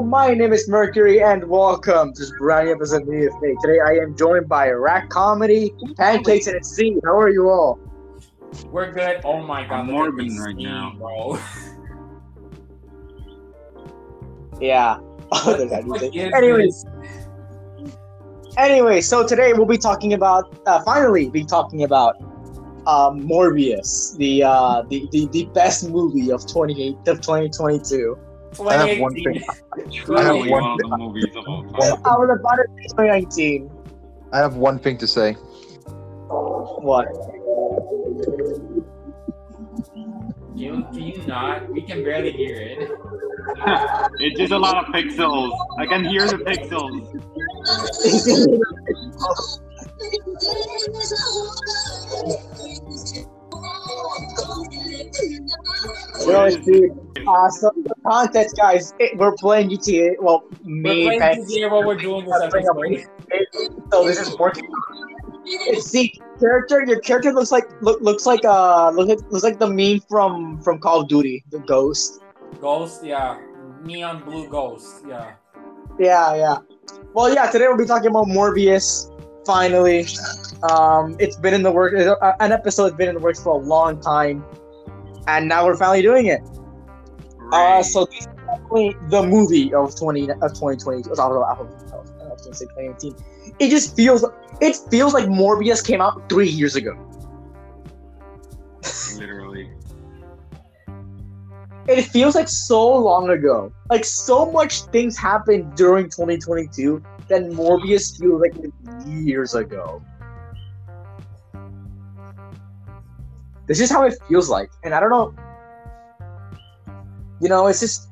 Hello, my name is Mercury, and welcome to this brand new episode of Media Fake. Today, I am joined by Rack Comedy, Pancakes, and C. How are you all? We're good. Oh my god, I'm look morbid right scene, now. bro. Yeah. What the fuck is Anyways, anyway, so today we'll be talking about, uh, finally, be talking about um, Morbius, the, uh, the the the best movie of 28 of 2022. I have one 2018. I have Truly one one thing- movies of all time. I was about to say 2019. I have one thing to say. What? You, can you not? We can barely hear it. it's just a lot of pixels. I can hear the pixels. Well, dude, uh, so the context, guys, it, we're playing GTA. Well, me, We're me, playing Pancakes, GTA while we're doing this episode. So this is working. See, character, your character looks like look, looks like uh looks like, looks like the meme from from Call of Duty, the ghost. Ghost, yeah. Neon blue ghost, yeah. Yeah, yeah. Well, yeah. Today we'll be talking about Morbius. Finally, um, it's been in the work. uh, An episode's been in the works for a long time, and now we're finally doing it. Uh, so this is definitely the movie of twenty of twenty twenty. I was, I was, I was gonna say twenty eighteen. It just feels it feels like Morbius came out three years ago. Literally. It feels like so long ago. Like so much things happened during 2022 that Morbius feels like years ago. This is how it feels like, and I don't know. You know, it's just,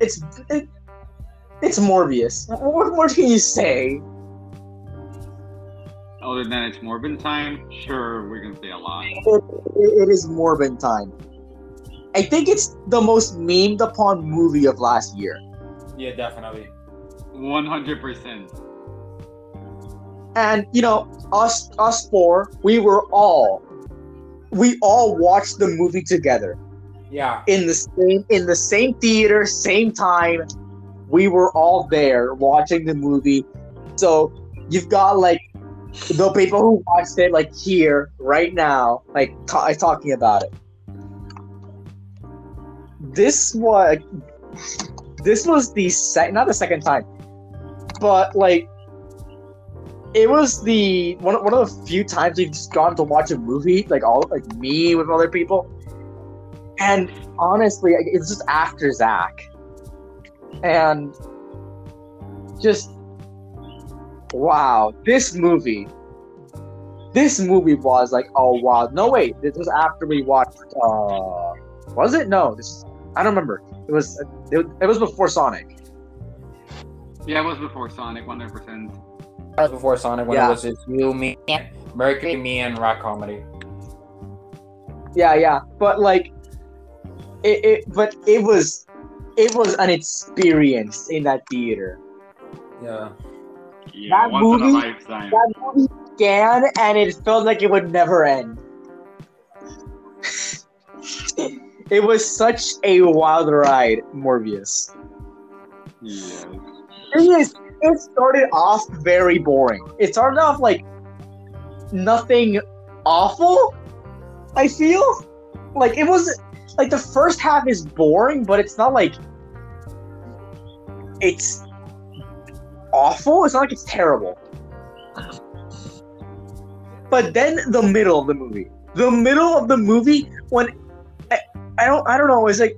it's, it, it's Morbius. What more can you say? Other than it's Morbin time, sure, we're gonna say a lot. It, it is Morbin time. I think it's the most memed upon movie of last year. Yeah, definitely. 100%. and you know us us four we were all we all watched the movie together. Yeah. in the same in the same theater same time we were all there watching the movie. So you've got like the people who watched it like here right now like ta- talking about it. This was this was the sec not the second time but like it was the one, one of the few times we've just gone to watch a movie like all like me with other people. And honestly it's just after zach and just wow this movie this movie was like oh wow no wait this was after we watched uh was it? No this is, i don't remember. It was it, it was before sonic. Yeah, it was before Sonic, 100%. That was before Sonic when Yeah. it was just you, me, Mercury, me, and Rock Comedy. Yeah, yeah, but like, it, it, but it was, it was an experience in that theater. Yeah. Yeah, That once movie- in a lifetime. That movie began, and it felt like it would never end. it was such a wild ride, Morbius. Yeah. Thing is, it started off very boring. It started off like nothing awful. I feel like it was like the first half is boring, but it's not like it's awful. It's not like it's terrible. But then the middle of the movie, the middle of the movie, when I, I don't, I don't know, it's like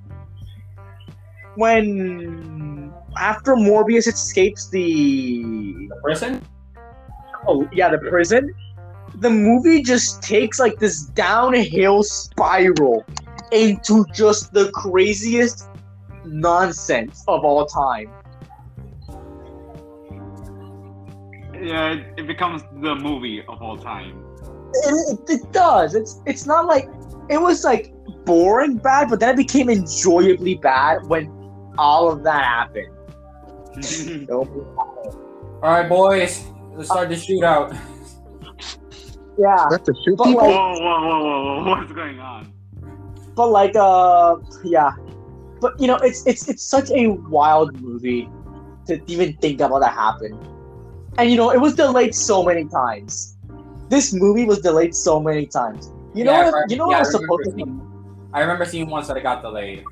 when after Morbius escapes the Prison? oh yeah the prison, the movie just takes like this downhill spiral into just the craziest nonsense of all time. Yeah, it, it becomes the movie of all time. It, it, it does. It's it's not like it was like boring bad, but then it became enjoyably bad when all of that happened. All right, boys. Let's start the shootout. Yeah, That's to shoot But people. like- whoa, whoa, whoa, whoa, whoa, what's going on? but like uh, yeah, but you know, it's it's it's such a wild movie, to even think about that happen. And you know, it was delayed so many times. This movie was delayed so many times. You know, Yeah, what, right. you know Yeah, what was I remember supposed to seeing- I remember seeing once that it got delayed.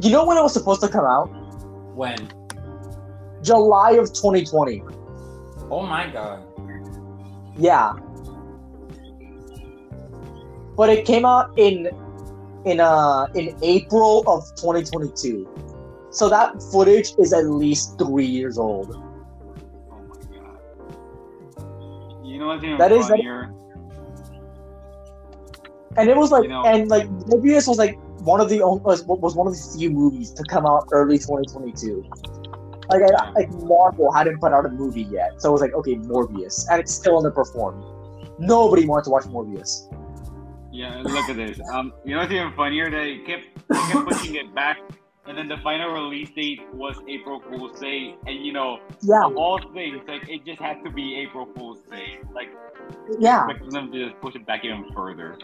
You know when it was supposed to come out? When? July of 2020. Oh my god. Yeah. But it came out in in uh in April of 2022. So that footage is at least three years old. Oh my god. You know what's even That is- that- funnier? And it was like You know- and like Morbius was like one of the only was, was one of the few movies to come out early 2022. Like I, like Marvel hadn't put out a movie yet, so it was like okay Morbius, and it's still underperformed. Nobody wanted to watch Morbius. Yeah, look at this. Um, you know what's even funnier? They kept, they kept pushing it back, and then the final release date was April Fool's Day. And you know, Yeah, of all things, like it just had to be April Fool's Day. Like, yeah. expecting them to just push it back even further.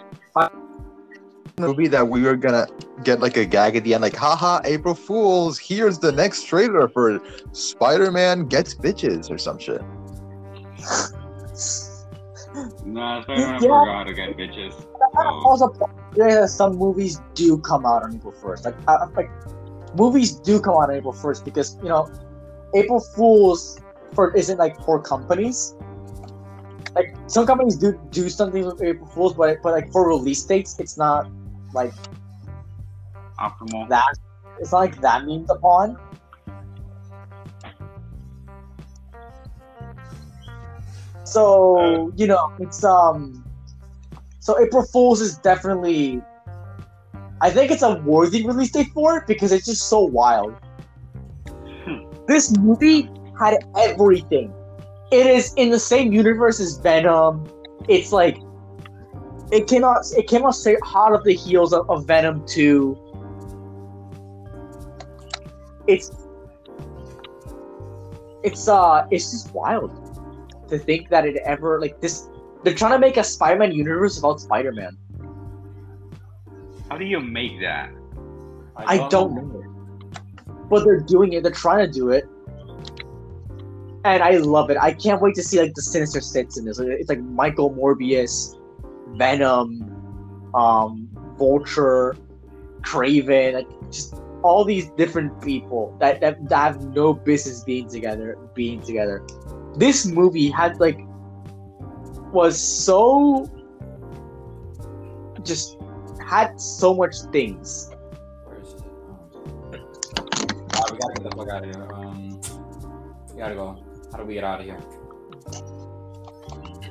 Movie that we were gonna get like a gag at the end, like, haha, April Fools, here's the next trailer for Spider Man Gets Bitches or some shit. Nah, Spider-Man Yeah. forgot to get bitches. So, also yeah, some movies do come out on April first. Like uh, like movies do come out on April first because you know April Fools for isn't like for companies. Like some companies do do something with April Fools, but but like for release dates, it's not like optimal. that. It's not like that memed upon. So you know, it's um. So April Fools is definitely. I think it's a worthy release date for it because it's just so wild. this movie had everything. It is in the same universe as Venom. It's like it cannot. It out straight hot off the heels of, of Venom Two. It's it's uh it's just wild to think that it ever like this. They're trying to make a Spider-Man universe about Spider-Man. How do you make that? I don't know. But they're doing it. They're trying to do it. And I love it. I can't wait to see like the Sinister Six in this. It's like Michael Morbius, Venom, um, Vulture, Kraven, like just all these different people that, that, that have no business being together being together. This movie had like was so just had so much things. Where is it? Ah, we gotta get the fuck out of here. Um, we gotta go. How do we get out of here?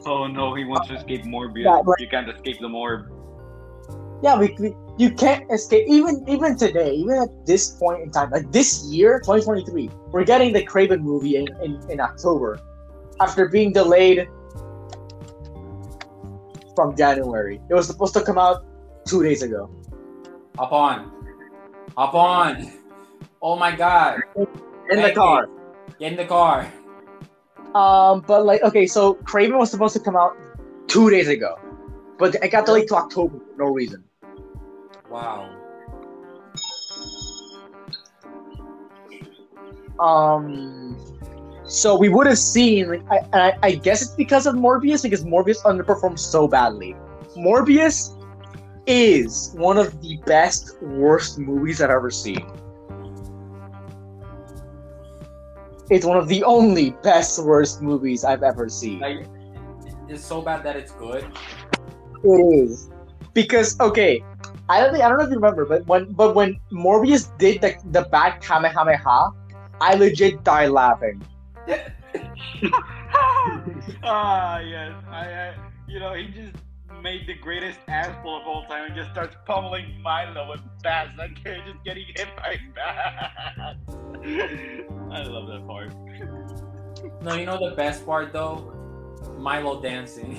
Oh no, he wants to escape Morbius. Yeah, but- you can't escape the Morb. Yeah, we, we you can't escape even even today, even at this point in time, like this year, 2023, we're getting the Kraven movie in, in, in October after being delayed from January. It was supposed to come out two days ago. Hop on. Hop on. Oh my god. In the car. Get in the car. Um, but like okay, so Kraven was supposed to come out two days ago. But it got delayed to October for no reason. Wow. Um, so we would have seen. Like, I, I, I guess it's because of Morbius because Morbius underperformed so badly. Morbius is one of the best worst movies I've ever seen. It's one of the only best worst movies I've ever seen. Like, it's so bad that it's good. It is because okay, I don't think I don't know if you remember, but when but when Morbius did the the back Kamehameha, I legit died laughing. ah yes, I, I you know he just made the greatest asshole of all time and just starts pummeling Milo with bats like they're just getting hit by bats. I love that part. No, you know the best part though? Milo dancing.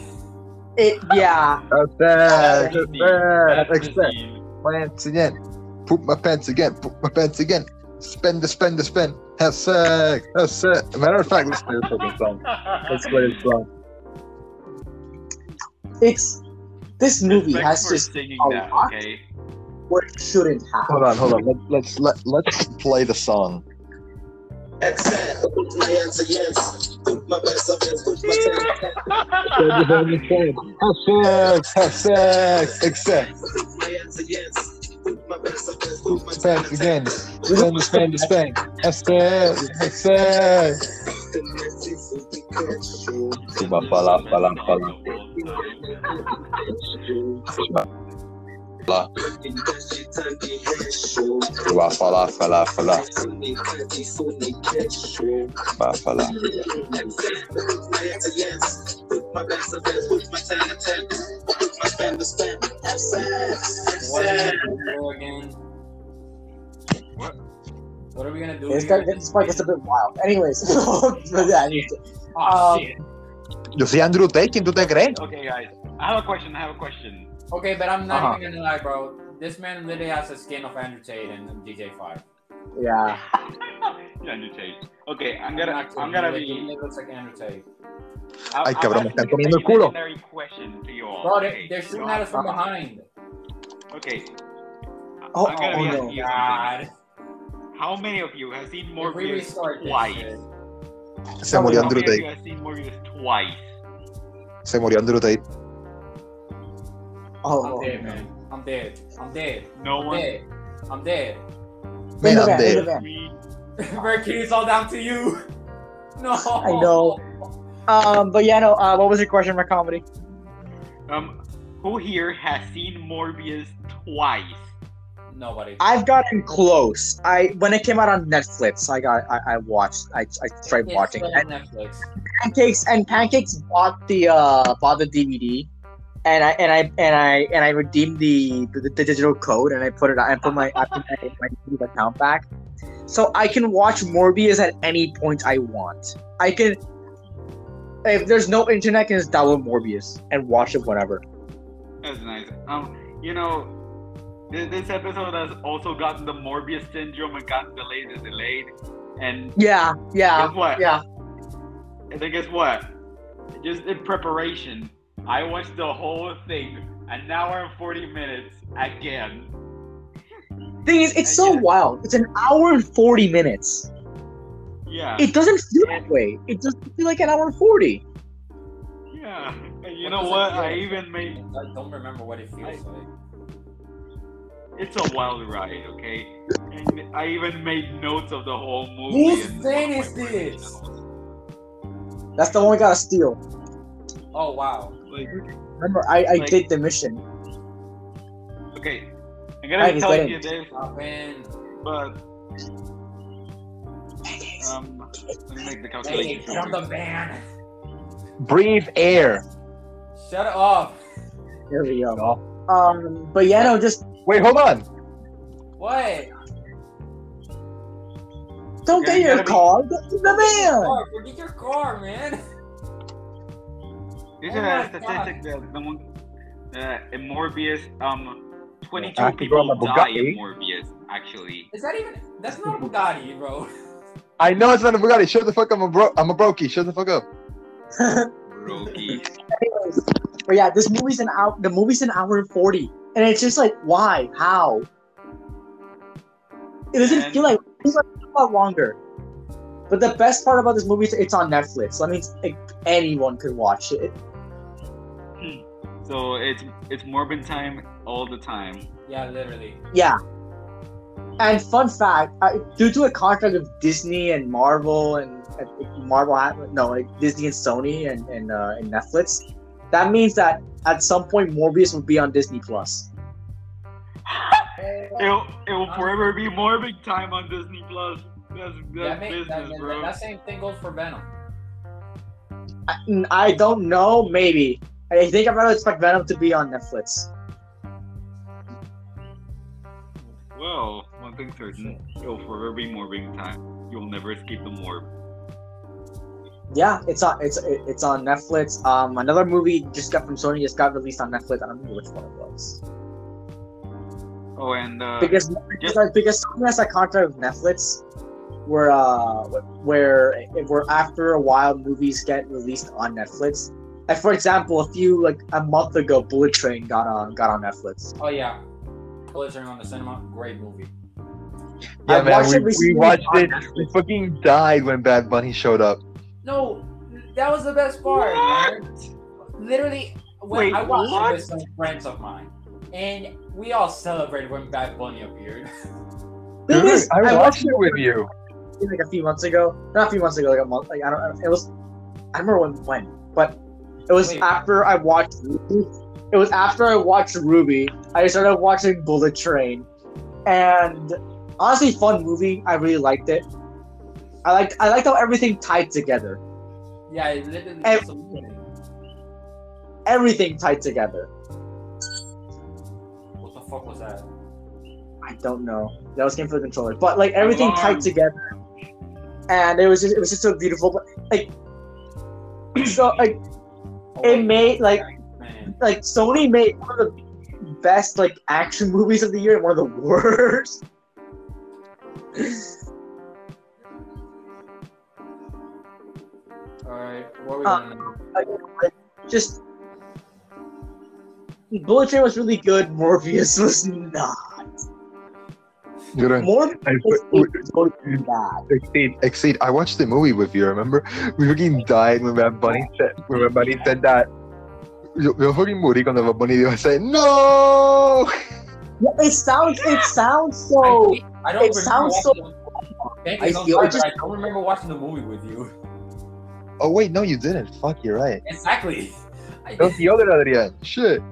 It yeah. That's bad. That's That's bad. that's the Expect scene. pants again. Poop my pants again. Poop my pants again. Spend the spend the spend. Have sex. Have sex. Matter of fact, let's play this fucking song. Let's play this song. It's this movie Respect has for just singing a that, lot. okay? what it shouldn't have. Hold on, hold on. Let, let's let let's play the song. Except, my answer yes. Put my best up and put my Have sex, have sex, accept. My answer yes. Put my best up and put my Spend again. Spend, spend, spend. Have sex, have sex. Fala, fala, fala, fala. Fala. Vai falar, falar, falar. Vai falar. What are we gonna again? What? What are we gonna do? This, here? guy, this part gets a bit wild. Anyways, but yeah, you- Oh, Um, shit. Yo soy Andrew Tate, ¿quién tú te crees? Okay, guys. I have a question. I have a question. Okay, but I'm not Uh-huh. even gonna lie, bro. This man literally has the skin of Andrew Tate and DJ5. yeah. Yeah, Andrew Tate. Okay, I'm gonna, I'm gonna be. He looks like Andrew Tate. I'm, Ay, cabrón, me I'm están comiendo a el culo. legendary question to you all. Bro, okay? they, they're shooting at us from behind. Okay. Oh, I'm gonna oh, be no. you. God. How many of you have seen If we Morbius twice? shit. Se murió How Andrew many of you Tate. have seen Morbius twice? Se murió Andrew Tate. Oh, I'm oh, dead, man. I'm dead. I'm dead. No I'm one. dead. I'm dead. Man, In I'm dead. the Mercury, it's all down to you. No. I know. Um, but yeah, no. Uh, what was your question, my comedy? Um, who here has seen Morbius twice? Nobody. I've gotten close. I when it came out on Netflix, I got I, I watched. I, I tried It's watching. still And Netflix. pancakes and pancakes bought the uh bought the DVD, and I and I and I and I redeemed the the, the digital code and I put it I put my I put my, my account back, so I can watch Morbius at any point I want. I can. If there's no internet, I can just download Morbius and watch it whenever. That's nice. Um, you know, this, this episode has also gotten the Morbius syndrome and gotten delayed and delayed. And, Yeah, yeah, Guess what? yeah. and then guess what? Just in preparation, I watched the whole thing, and an hour and 40 minutes again. Thing is, it's so Yeah. wild. It's an hour and forty minutes. Yeah. It doesn't feel that way. It doesn't feel like an hour and forty. Yeah. And you What know what? I like? even made I don't remember what it feels like. It's a wild ride, okay? And I even made notes of the whole movie. Whose and thing what is my this? predictions That's the one we gotta steal. Oh wow. Like, Remember, I, I Like- did the mission. okay. I'm gonna Right, be he's telling getting- you this, Stop in. but um, let me make the Hey, calculation. from the van. Breathe air. Shut up. There we go. Um, but yeah, no, just Wait, hold on. What? don't Yeah, get you your gotta be- car. Get in the van. Car, forget your car, man. This Oh is my a statistic that the one uh, in Morbius, um, 22 I have to go people on die in Morbius, actually. Is that even? That's not a Bugatti, bro. I know it's not a Bugatti. Shut the fuck up. I'm a bro. I'm a brokey. Shut the fuck up. Roki. Anyways, but yeah, this movie's an hour. The movie's an hour and forty, and it's just like, why? How? It doesn't And- feel like it's like a lot longer. But the best part about this movie is it's on Netflix. That means like, anyone could watch it. So it's it's Morbin time all the time. Yeah, literally. Yeah. And fun fact, uh, due to a contract of Disney and Marvel and uh, Marvel, had- no, like Disney and Sony and and, uh, and Netflix, that means that at some point Morbius will be on Disney Plus. It'll it will forever be Morbin time on Disney Plus. That's Yeah, that's mate, business, that, that, bro. that same thing goes for Venom. I, I don't know, maybe. I think I'm gonna expect Venom to be on Netflix. Well, one thing's certain, it'll forever be Morbin time. You'll never escape the Morb. Yeah, it's on it's it's on Netflix. Um, another movie just got from Sony just got released on Netflix. I don't know which one it was Oh, and uh, because because, because Sony has a contract with Netflix where uh where where after a while movies get released on Netflix. Like for example, a few like a month ago, Bullet Train got on got on Netflix. Oh yeah, Bullet Train on the cinema, great movie. Yeah, I man, watched we, it we watched on it. We fucking died when Bad Bunny showed up. No, that was the best part. man. Literally, when Wait, I watched what? it with some friends of mine, and we all celebrated when Bad Bunny appeared. Dude, is, I I watched it with you. like a few months ago. Not a few months ago, like a month. Like I don't. know. It was. I don't remember when, when, but it was Wait. after I watched. It was after I watched Ruby. I started watching Bullet Train, and honestly, fun movie. I really liked it. I liked. I liked how everything tied together. yeah, it literally. Ev- Everything tied together. What the fuck was that? I don't know. That was game for the controller, but like everything Alarm. tied together, and it was just it was just so beautiful. But like, so like Oh, it made like man. like Sony made one of the best like action movies of the year and one of the worst. All right, what we gonna do? Like, like, just Bullet Train was really good. Morbius was not. Dude, Morbius I- was totally. Exceed, exceed. I watched the movie with you. Remember? We fucking died when Bad Bunny said when Bad Bunny said that. Yo, yo fucking morí cuando Bad Bunny dijo, said, no. Yeah, it sounds it sounds so. think- I don't it sounds so- Thank you, so feel- sorry, just- I don't remember watching the movie with you. Oh wait, no, you didn't. Fuck, you're right. Exactly. I That was the other Adrian. Shit.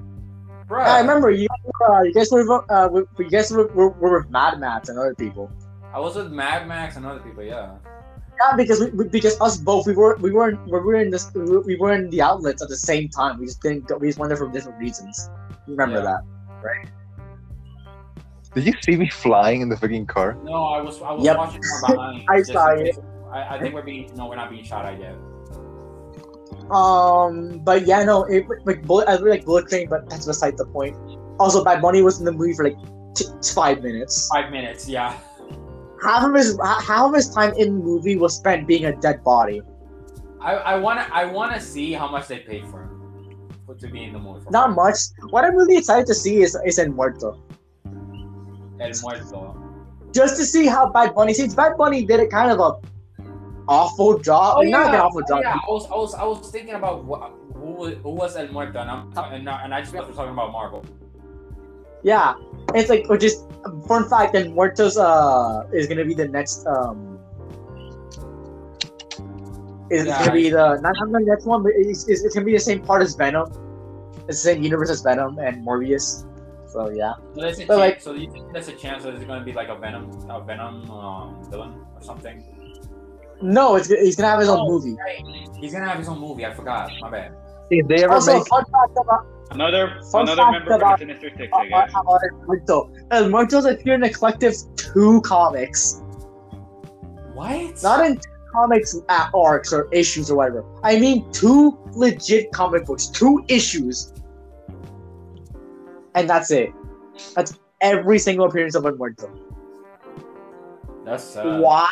Bruh. I remember you. Uh, you guys were uh, we- you guys were, were, were with Mad Max and other people. I was with Mad Max and other people. Yeah. Yeah, because we, we- because us both we were we weren't we were in this we were, in the outlets at the same time. We just didn't go, we just went there for different reasons. Remember Yeah. that? Right? Did you see me flying in the fucking car? No, I was I was Yep. watching from behind. I saw in it. I, I think we're being no, we're not being shot at yet. Um, but yeah, no, it like bullet I really like Bullet Train, but that's beside the point. Also, Bad Bunny was in the movie for like t- five minutes. Five minutes. Yeah. Half of his ha- half of his time in the movie was spent being a dead body. I I wanna I wanna see how much they paid for him for to be in the movie. Not much. What I'm really excited to see is is El Muerto. El Muerto. just to see how Bad Bunny since Bad Bunny did a kind of a awful job. like, not an awful Oh, job. yeah. I was I was I was thinking about what, who was who was El Muerto, and I'm and, I- and I just was talking about Marvel. Yeah, it's like which is fun fact. And Muertos uh is gonna be the next um is Yeah. gonna be the not, not the next one, but it's, it's, it's gonna be the same part as Venom. It's the same universe as Venom and Morbius. So yeah, So there's a But, chance, like- so you think there's a chance that it's gonna be like a Venom a Venom um, villain or something? No, it's he's gonna have his own Oh, movie. right. He's gonna have his own movie. I forgot. My bad. If they ever Also, make fun fact about Another Fun another fact member about- from the Sinister Six, uh, I guess. El Muerto. El Muerto's appeared in a collective two comics. What? Not in two comics at arcs or issues or whatever. I mean two legit comic books, two issues. And that's it. That's every single appearance of El Muerto. That's uh, Why?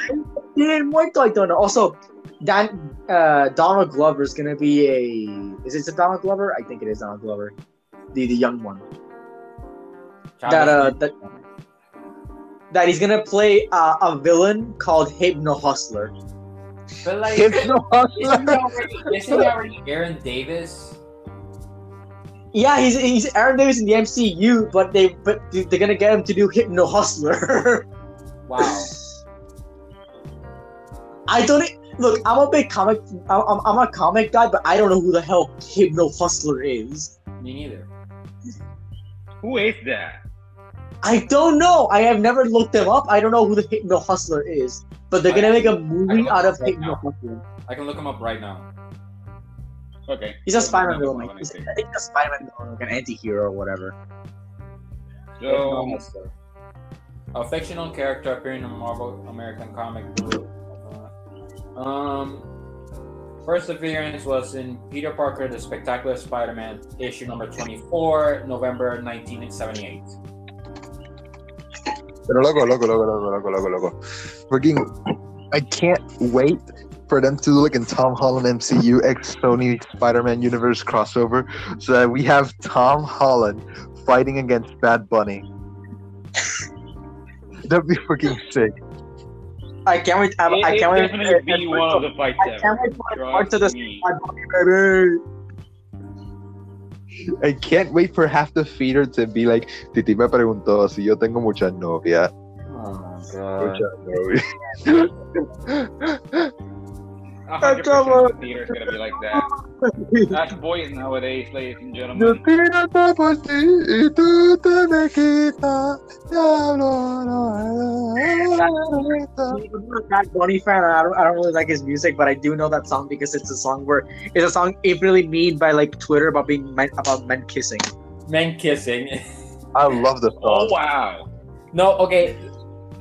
El Muerto, I don't know. Also, Dan uh, Donald Glover is gonna be a is it a Donald Glover? I think it is Donald Glover. The the young one. That uh that that he's gonna play uh, a villain called Hypno Hustler. But like, Hypno isn't he already, isn't he already Aaron Davis? Yeah, he's he's Aaron Davis in the MCU, but they but they're gonna get him to do Hypno Hustler. Wow. I don't e- look. I'm a big comic. I'm, I'm- I'm a comic guy, but I don't know who the hell Hypno Hustler is. Me neither. Who is that? I don't know. I have never looked him up. I don't know who the Hypno Hustler is. But they're gonna make a movie out of don't Hypno know. Hustler. I can look him up right now. Okay. He's a Spider-Man villain. Like, he's. I think he's a Spider-Man villain, like an anti-hero or whatever. So, a fictional character appearing in a Marvel American comic book. Um, first appearance was in Peter Parker: The Spectacular Spider-Man, issue number twenty-four, November nineteen seventy-eight. Pero loco, loco, loco, loco, loco, loco, loco. Freaking, I can't wait for them to do like in Tom Holland MCU X Sony Spider-Man universe crossover, so that we have Tom Holland fighting against Bad Bunny. That'd be freaking sick. I can't wait. I, It, I can't wait. definitely be one of the fights I can't wait for the part to the baby. I can't wait for half the feeder to be like, Titi me preguntó si yo tengo muchas novias. Oh my god. Muchas novias. A hundred Come percent the theater's gonna be like that. That's boys nowadays, ladies and gentlemen. tiro por ti y tú te me quitas. Diablo, no, I'm not a Bunny fan. I don't, I don't really like his music, but I do know that song because it's a song where it's a song It really mean by like Twitter about being men, about men kissing. Men kissing. I love the song. Oh song. wow. no, okay.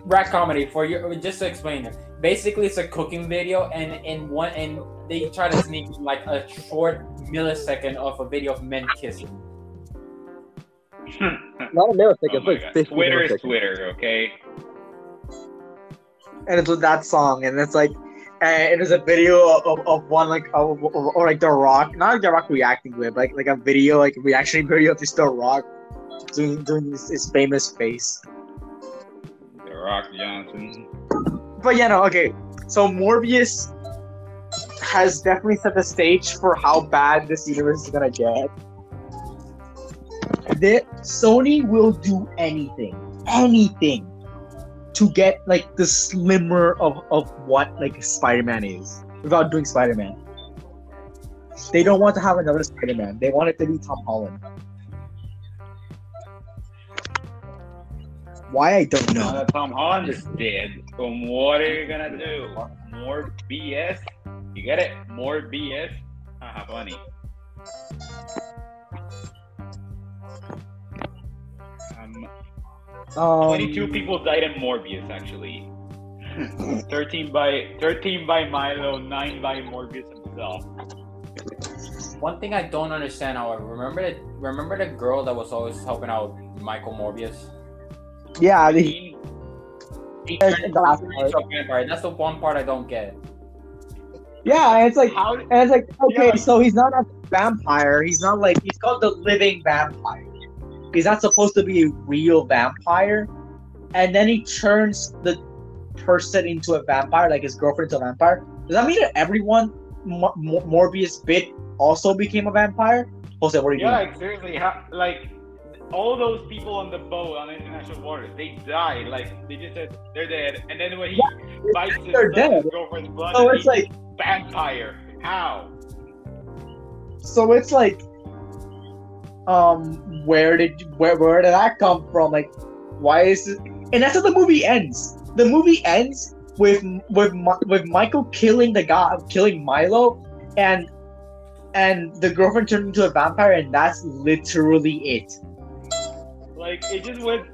Rat comedy for you. Just to explain it. Basically, it's a cooking video, and in one, and they try to sneak like a short millisecond of a video of men kissing. Not a millisecond, Oh it's my like God. 50 Twitter is. Twitter, okay? and it's with that song, and it's like, and it is a video of, of one like of, of- or like The Rock, not like The Rock reacting to it, like like a video like reaction video of just The Rock doing doing his, his famous face. The Rock Johnson. But yeah, no, okay. So Morbius has definitely set the stage for how bad this universe is gonna get. That Sony will do anything, anything, to get like the slimmer of of what like Spider-Man is without doing Spider-Man. They don't want to have another Spider-Man. They want it to be Tom Holland. Why I don't Now know. that Tom Holland is dead, so what are you gonna do? More BS? You get it? More BS? Haha, funny. Um, Um, 22 people died in Morbius, actually. 13 by 13 by Milo, 9 by Morbius himself. One thing I don't understand, however, remember the remember the girl that was always helping out Michael Morbius? Yeah, I mean, He That's turned the last part. vampire. That's the one part I don't get. yeah, and it's like how And it's like, okay, Yeah. so he's not a vampire. He's not like he's called the living vampire. He's not supposed to be a real vampire. And then he turns the person into a vampire, like his girlfriend into a vampire. Does that mean that everyone Mo- Mo- Morbius bit also became a vampire? Jose, what are you Yeah, doing? like seriously, how, like all those people on the boat on international waters, they died. Like they just said they're dead, and then when he bites his, they're dead. girlfriend's blood, So it's like, vampire. How? so it's like, um, where did where where did that come from? Like, why is it? And that's how the movie ends. The movie ends with with with Michael killing the guy, killing Milo, and and the girlfriend turned into a vampire, and that's literally it. Like it just went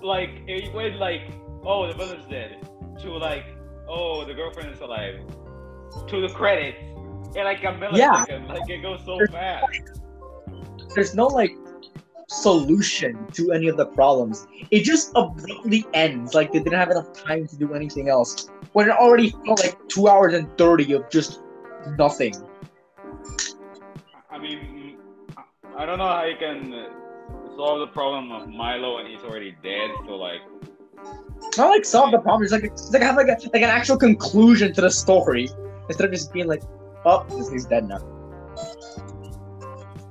like it went like oh the brother's dead to like oh the girlfriend is alive to the credits in like a millisecond. Yeah. Like it goes so fast. There's no like solution to any of the problems. It just abruptly ends. Like they didn't have enough time to do anything else. When it already felt like two hours and thirty of just nothing. I mean, I don't know how you can solve the problem of Milo and he's already dead. So like, not like solve the problem. It's like it's like have like a, like an actual conclusion to the story instead of just being like, oh, this thing's dead now.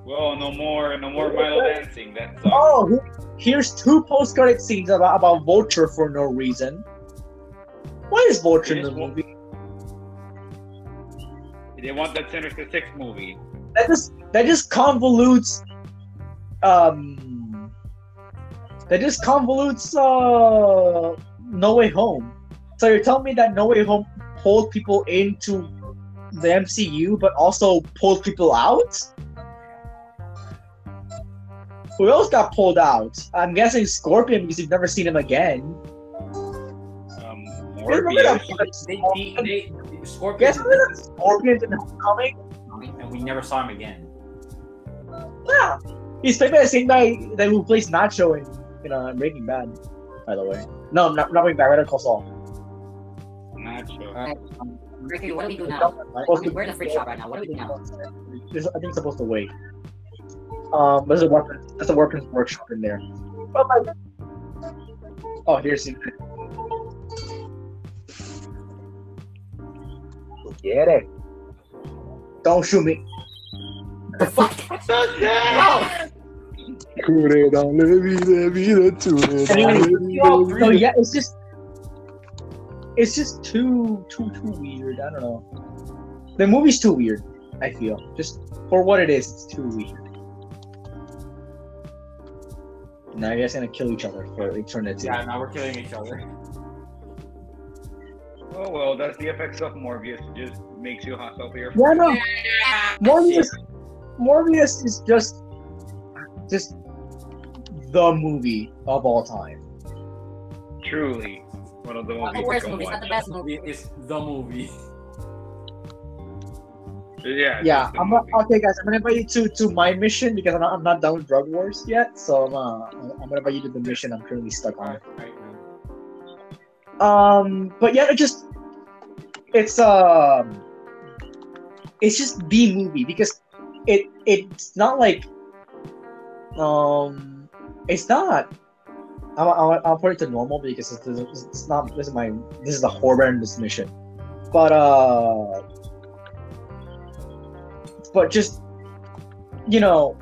well, no more, no more Milo dancing. That sucks. Oh, here's two post-credit scenes about about Vulture for no reason. Why is Vulture in the movie? They want that Sinister Six movie. That just that just convolutes. Um, that just convolutes. Uh, No Way Home. So you're telling me that No Way Home pulled people into the MCU, but also pulled people out? Who else got pulled out? I'm guessing Scorpion because you've never seen him again. Um, Remember Morbius. that- They, they, they, Scorpion, Guess remember that Scorpion in Homecoming? and we never saw him again. Yeah, he's played by the same guy that who plays Nacho in in uh, Breaking Bad. By the way, no, I'm not, not Breaking Bad. Better Call Saul. Not sure. Uh, Ricky, what do we do now? Supposed to- We're in the fridge shop right now. What do we do now? This- I think it's supposed to wait. Um, there's a weapon. There's a weapons workshop in there. But like, Oh, here's the. Get it. Don't shoot me. Cure dalle vide, vide, ture Anyway, dalle vide, So yeah, it's just, it's just too, too, too weird. I don't know. The movie's too weird. I feel just for what it is, it's too weird. Now you guys gonna kill each other for eternity. Yeah, now we're killing each other. Oh well, that's the effects of Morbius. It just makes you hostile to your Yeah, no. Morbius, Morbius is just, just the movie of all time. Truly, one of the Not movies the worst movie, it's not the best movie. It is the movie. Yeah, Yeah, I'm not, movie. okay, guys. I'm gonna invite you to to my mission because I'm not, I'm not done with Drug Wars yet. So I'm uh, I'm gonna invite you to the mission I'm currently stuck on. Alright, right. Um, but yeah, it just it's um it's just the movie because it it's not like um it's not. I'll, I'll, I'll put it to normal because it's, it's, not this is my this is in this mission, but uh, but just you know,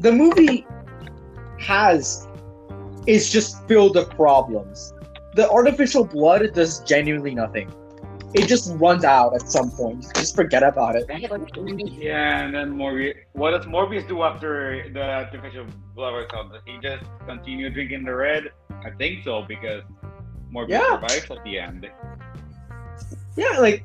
the movie has is just filled with problems the artificial blood does genuinely nothing. It just runs out at some point. Just forget about it. Yeah, and then Morbius. What does Morbius do after the artificial blood or something? Does he just continue drinking the red? I think so because Morbius Yeah. survives at the end. Yeah, like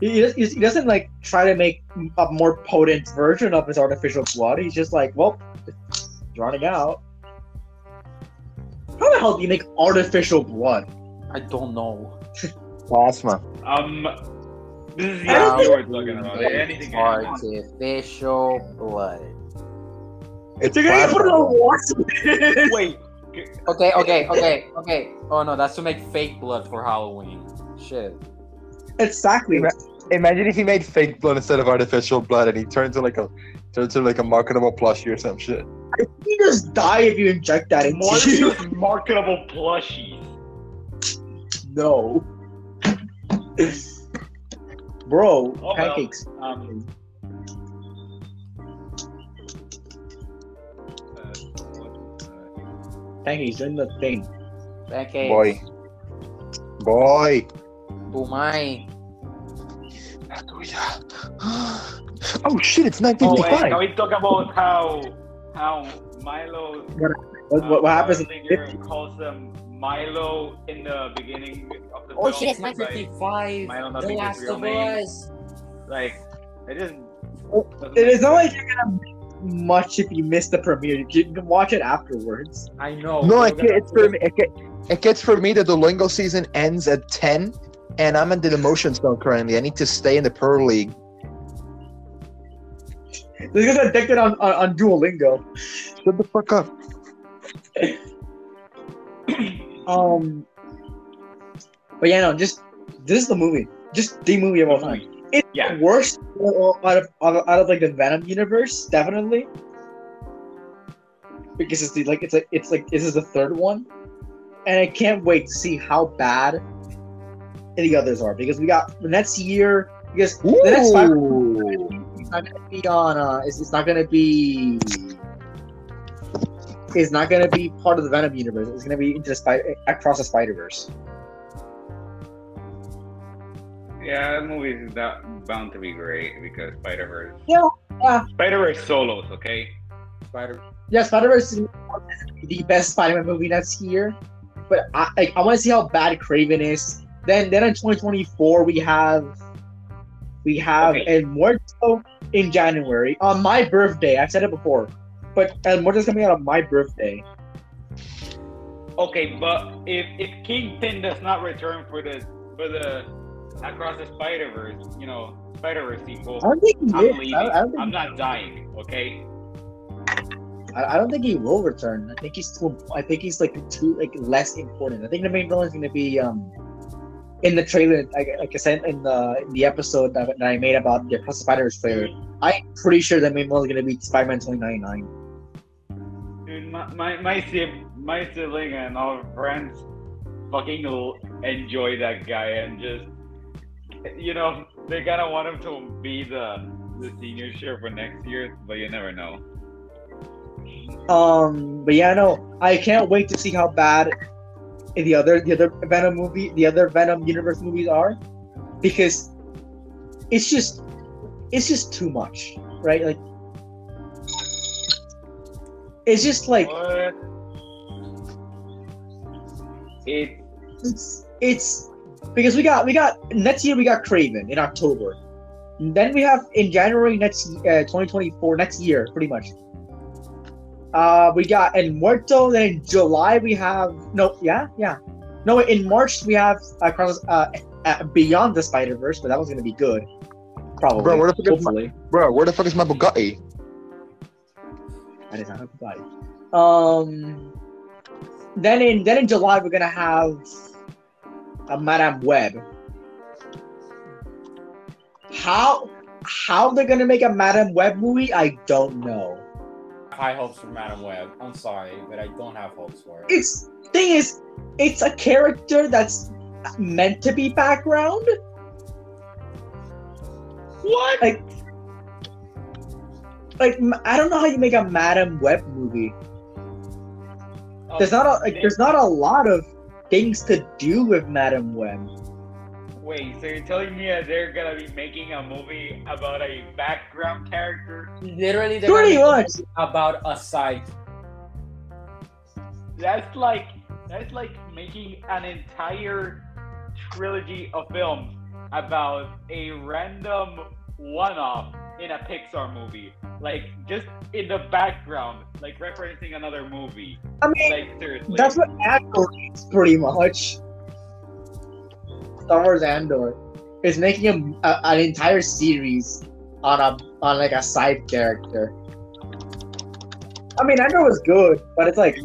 he, he he doesn't like try to make a more potent version of his artificial blood. He's just like, well, it's running out. How the hell do you make artificial blood? I don't know. Plasma. Um, this is the I don't idea we're talking about. Anything can happen. Artificial blood. It's They're gonna put it on what? Wait. Okay, okay, okay, okay. Oh no, that's to make fake blood for Halloween. Shit. exactly. Imagine if he made fake blood instead of artificial blood, and he turns into like a turns into like a marketable plushie or some shit. You just die if you inject that into you. Marketable plushies. No. Bro, well. pancakes. Um. what, Pancakes doing the thing. Okay. Boy, boy. Bumay. Oh shit! It's Oh, and can we talk about how how Milo What, what, what happens? Uh, Linger calls them Milo in the beginning of the Oh film. shit, it's like, 955. Milo not The being his Last real of name. Us. like it just. Oh, doesn't It is not like you're gonna miss much if you miss the premiere. You can watch it afterwards. I know. No, it, gonna- it's for me. It, it gets for me that the Lingo season ends at 10, and I'm in the demotion zone currently. I need to stay in the Pro League. This guy's addicted on, on, on Duolingo. Shut the fuck up. Um, but yeah, no, just this is the movie, just the movie of all time. It's Yeah. the worst out of, out of out of like the Venom universe, definitely. Because it's the like it's like it's like this is the third one, and I can't wait to see how bad the others are. Because we got the next year. Because the next five it's not gonna be on. Uh, it's, it's not gonna be. It's not gonna be part of the Venom universe. It's gonna be into the Spider across the Spider Verse. Yeah, that movie is that bound to be great because Spider Verse. Yeah, yeah. Spider Verse solos, okay. Spider. Yeah, Spider Verse is the best Spider Man movie that's here, But I like, I want to see how bad Kraven is. Then then in 2024 we have we have Okay. El Muerto in January on my birthday. I've said it before, but El Muerto is coming out on my birthday. Okay, but if if Kingpin does not return for the for the Across the Spider Verse, you know, Spider Verse sequel, I don't think he I'm leaving. I, I I'm not dying. Okay. I, I don't think he will return. I think he's too. I think he's like too like less important. I think the main villain is going to be um in the trailer. Like, like I said in the in the episode that, that I made about the Across the Spider-Verse trailer. I'm pretty sure the main villain is going to be Spider-Man 2099. My my my, sibling and all friends fucking enjoy that guy and just you know they kind of want him to be the the senior sheriff for next year, but you never know. Um, but yeah, no, I can't wait to see how bad the other the other Venom movie, the other Venom universe movies are, because it's just it's just too much, right? Like it's just like What? It it's it's because we got we got next year we got Kraven in October, then we have in January next uh, 2024 next year pretty much. Uh, we got El Muerto. Then in July we have no, yeah, yeah, no. In March we have uh, uh, uh, Beyond the Spider Verse, but that was gonna be good, probably. Bro, where the fuck is my- Bro, where the fuck is my Bugatti? That is not a Bugatti. Um, then in then in July we're gonna have a Madame Web. How how they're gonna make a Madame Web movie, I don't know. High hopes for Madam Web. I'm sorry, but I don't have hopes for it. It's thing is, it's a character that's meant to be background. what? Like, like I don't know how you make a Madam Web movie. Oh, There's not a like, there's not a lot of things to do with Madam Web. Wait, so you're telling me that they're gonna be making a movie about a background character? Literally, they're Pretty much. about a site. That's like that's like making an entire trilogy of films about a random one-off in a Pixar movie. Like just in the background, like referencing another movie. I mean, Like seriously. That's what Andor is pretty much. Star Wars Andor is making a, a- an entire series on a on like a side character. I mean, Andor was good, but it's like,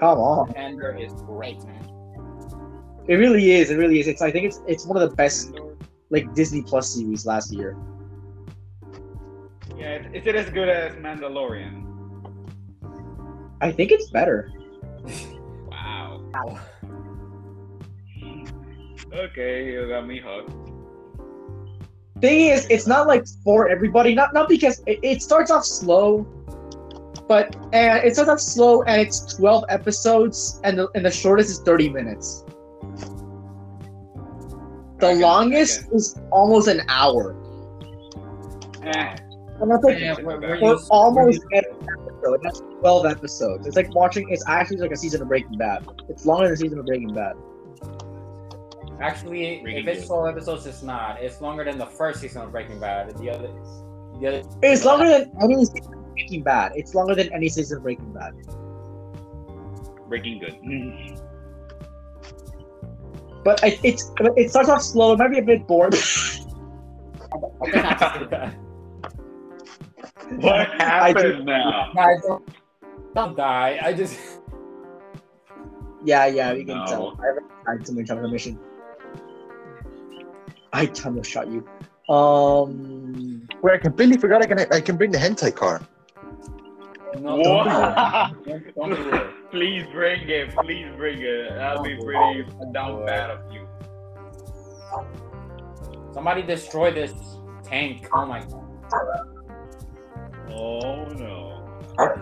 come on, Andor is Great, man. it really is. It really is. It's I think it's it's one of the best like Disney Plus series last year. Yeah, is- is it as good as Mandalorian? I think it's better. Wow. Okay, you got me hooked. Thing is, it's not like for everybody. Not not because it, it starts off slow, but and it starts off slow, and it's twelve episodes, and the and the shortest is thirty minutes. The Okay, longest is almost an hour, Eh, and that's like Yeah, we're- we're for used- almost we're used- every episode. That's twelve episodes. It's like watching. It's actually like a season of Breaking Bad. It's longer than a season of Breaking Bad. Actually, Really if it's good. 12 episodes, it's not. It's longer than the first season of Breaking Bad. The other, the other. It's longer than any season of Breaking Bad. It's longer than any season of Breaking Bad. Breaking Good. But it, it's it starts off slow. It might be a bit boring. what happened now? I don't, don't die. I just. Yeah, yeah, we can No. tell. I haven't tried too much on the mission. I tunnel shot you. Um, where I completely forgot I can I can bring the hentai car. No, don't do it. What? Don't, don't do it. Please bring it. Please bring it. That'll be pretty down bad of you. Somebody destroy this tank. Oh my god. Oh no. I'm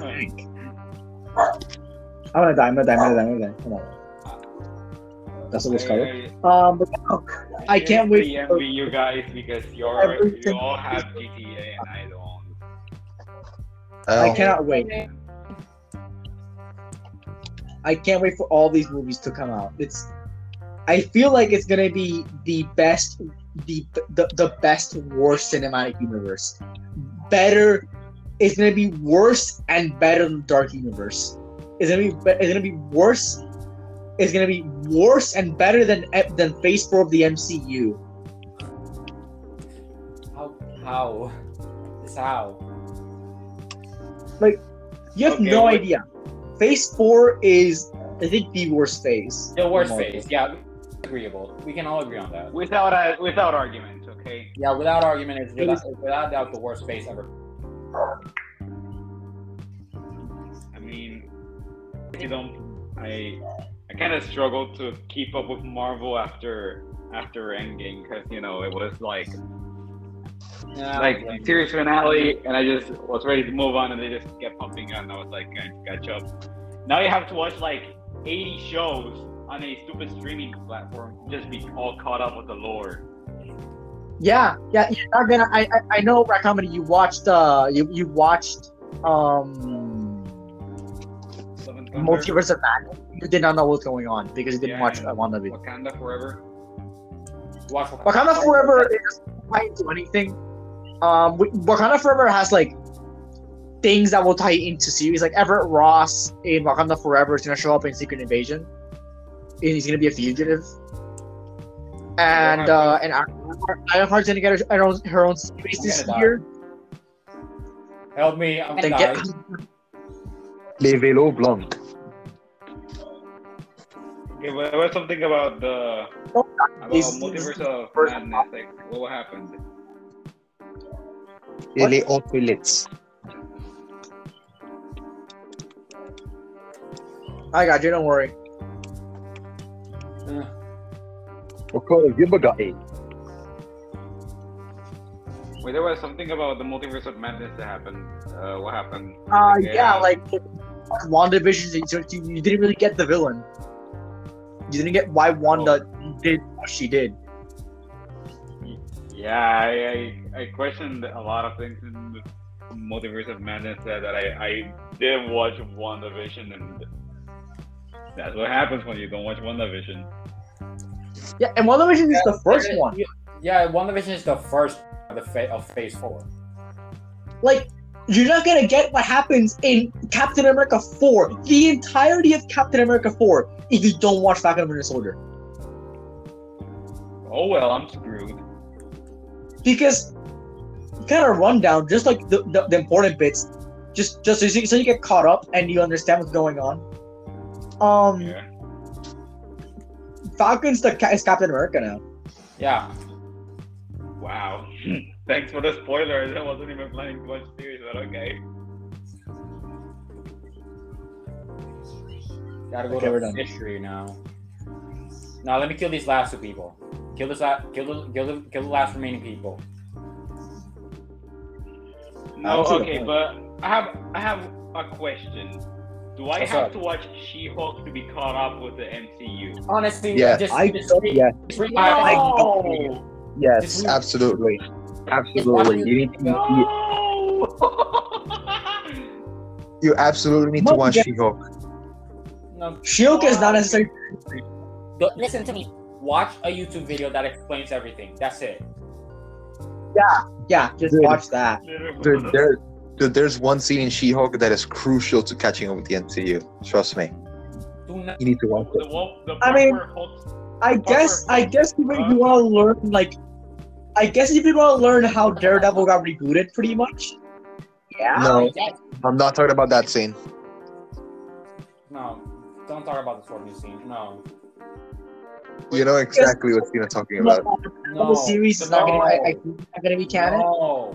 gonna die. I'm gonna die. I'm gonna die. I'm gonna die. Come on. That's what it's called. I, Um, but no, I can't wait seriously for- envy you guys because you're you all have GTA and I don't. I Oh, cannot wait. I can't wait for all these movies to come out. It's. I feel like it's gonna be the best, the the, the best worst cinematic universe. Better. It's gonna be worse and better than Dark Universe. It's gonna be. be- It's gonna be worse. It's gonna be worse and better than eh, than Phase Four of the MCU. How? How? This how? Like, you have Okay, no what- idea. Phase Four is, I think, the worst phase. The worst of phase. Yeah, agreeable. We can all agree on that. Without a, without argument, okay? Yeah, without argument, it's without, without doubt the worst phase ever. I mean, you don't. I I kind of struggled to keep up with Marvel after after Endgame because you know it was like Yeah, like series finale, and I just was ready to move on, and they just kept pumping out, and I was like, "Guys, catch up." Now you have to watch like 80 shows on a stupid streaming platform to just be all caught up with the lore. Yeah, yeah. You're not gonna. I I, I know, Rakamani. You watched. Uh, you you watched. Um, Multiverse of Madness. You did not know what's going on because you didn't Yeah, watch uh, WandaVision. Wakanda Forever. Wakanda Forever is not into anything. Um, Wakanda Forever has like things that will tie into series. Like Everett Ross in Wakanda Forever is gonna show up in Secret Invasion. And he's gonna be a fugitive. And uh, and Iron- Ironheart's gonna get her, her own her own series this year. Help me, I'm gonna get die. Les vélos blancs. Okay, but there was something about the Oh, about this- multiverse of madness. Like, what happened? Et les opulets. I got you. Don't worry. Uh, What color you got it? Wait, there was something about the multiverse of madness that happened. Uh, what happened? Uh, Like, yeah, like WandaVision, you, you didn't really get the villain. You didn't get why Wanda did what she did. Yeah, I, I I questioned a lot of things in the multiverse of madness that, that I I did watch WandaVision and that's what happens when you don't watch WandaVision. Yeah, and WandaVision is the first one. Yeah, WandaVision is the first of the fa- of Phase Four. Like, you're not gonna get what happens in Captain America 4, the entirety of Captain America 4, if you don't watch Falcon and Winter Soldier. Oh well, I'm screwed. Because kind of rundown, just like the, the, the important bits, just just so you, so you get caught up and you understand what's going on. Um, Yeah. Falcon's the is Captain America now. Yeah, Wow. Thanks for the spoiler. I wasn't even planning to watch the series, but okay. gotta go Okay, to history now. Now let me kill these last two people. Kill this la- kill the kill the kill the last remaining people. No, I see the okay, but I have I have a question. Do I What's have up? to watch She-Hulk to be caught up with the MCU? Honestly, Yeah, just, I just, don't- read- yeah. just read- No! Yes, Just- absolutely. Absolutely. You need to, No! you absolutely need to watch She-Hulk. No. She-Hulk is not necessarily. Listen to me. Watch a YouTube video that explains everything. That's it. Yeah, yeah, just Dude. watch that. Dude, there, dude, there's one scene in She-Hulk that is crucial to catching up with the MCU. Trust me. Do not. You need to watch The it. one, the I mean- Hulk- I guess. I guess if you want to uh, learn, like, I guess if you want to learn how Daredevil got rebooted, pretty much. Yeah. No, I'm not talking about that scene. No, don't talk about the sword new scene. No, You know exactly what scene I'm talking about. The series is not gonna. I, I, No. think not gonna be canon. No.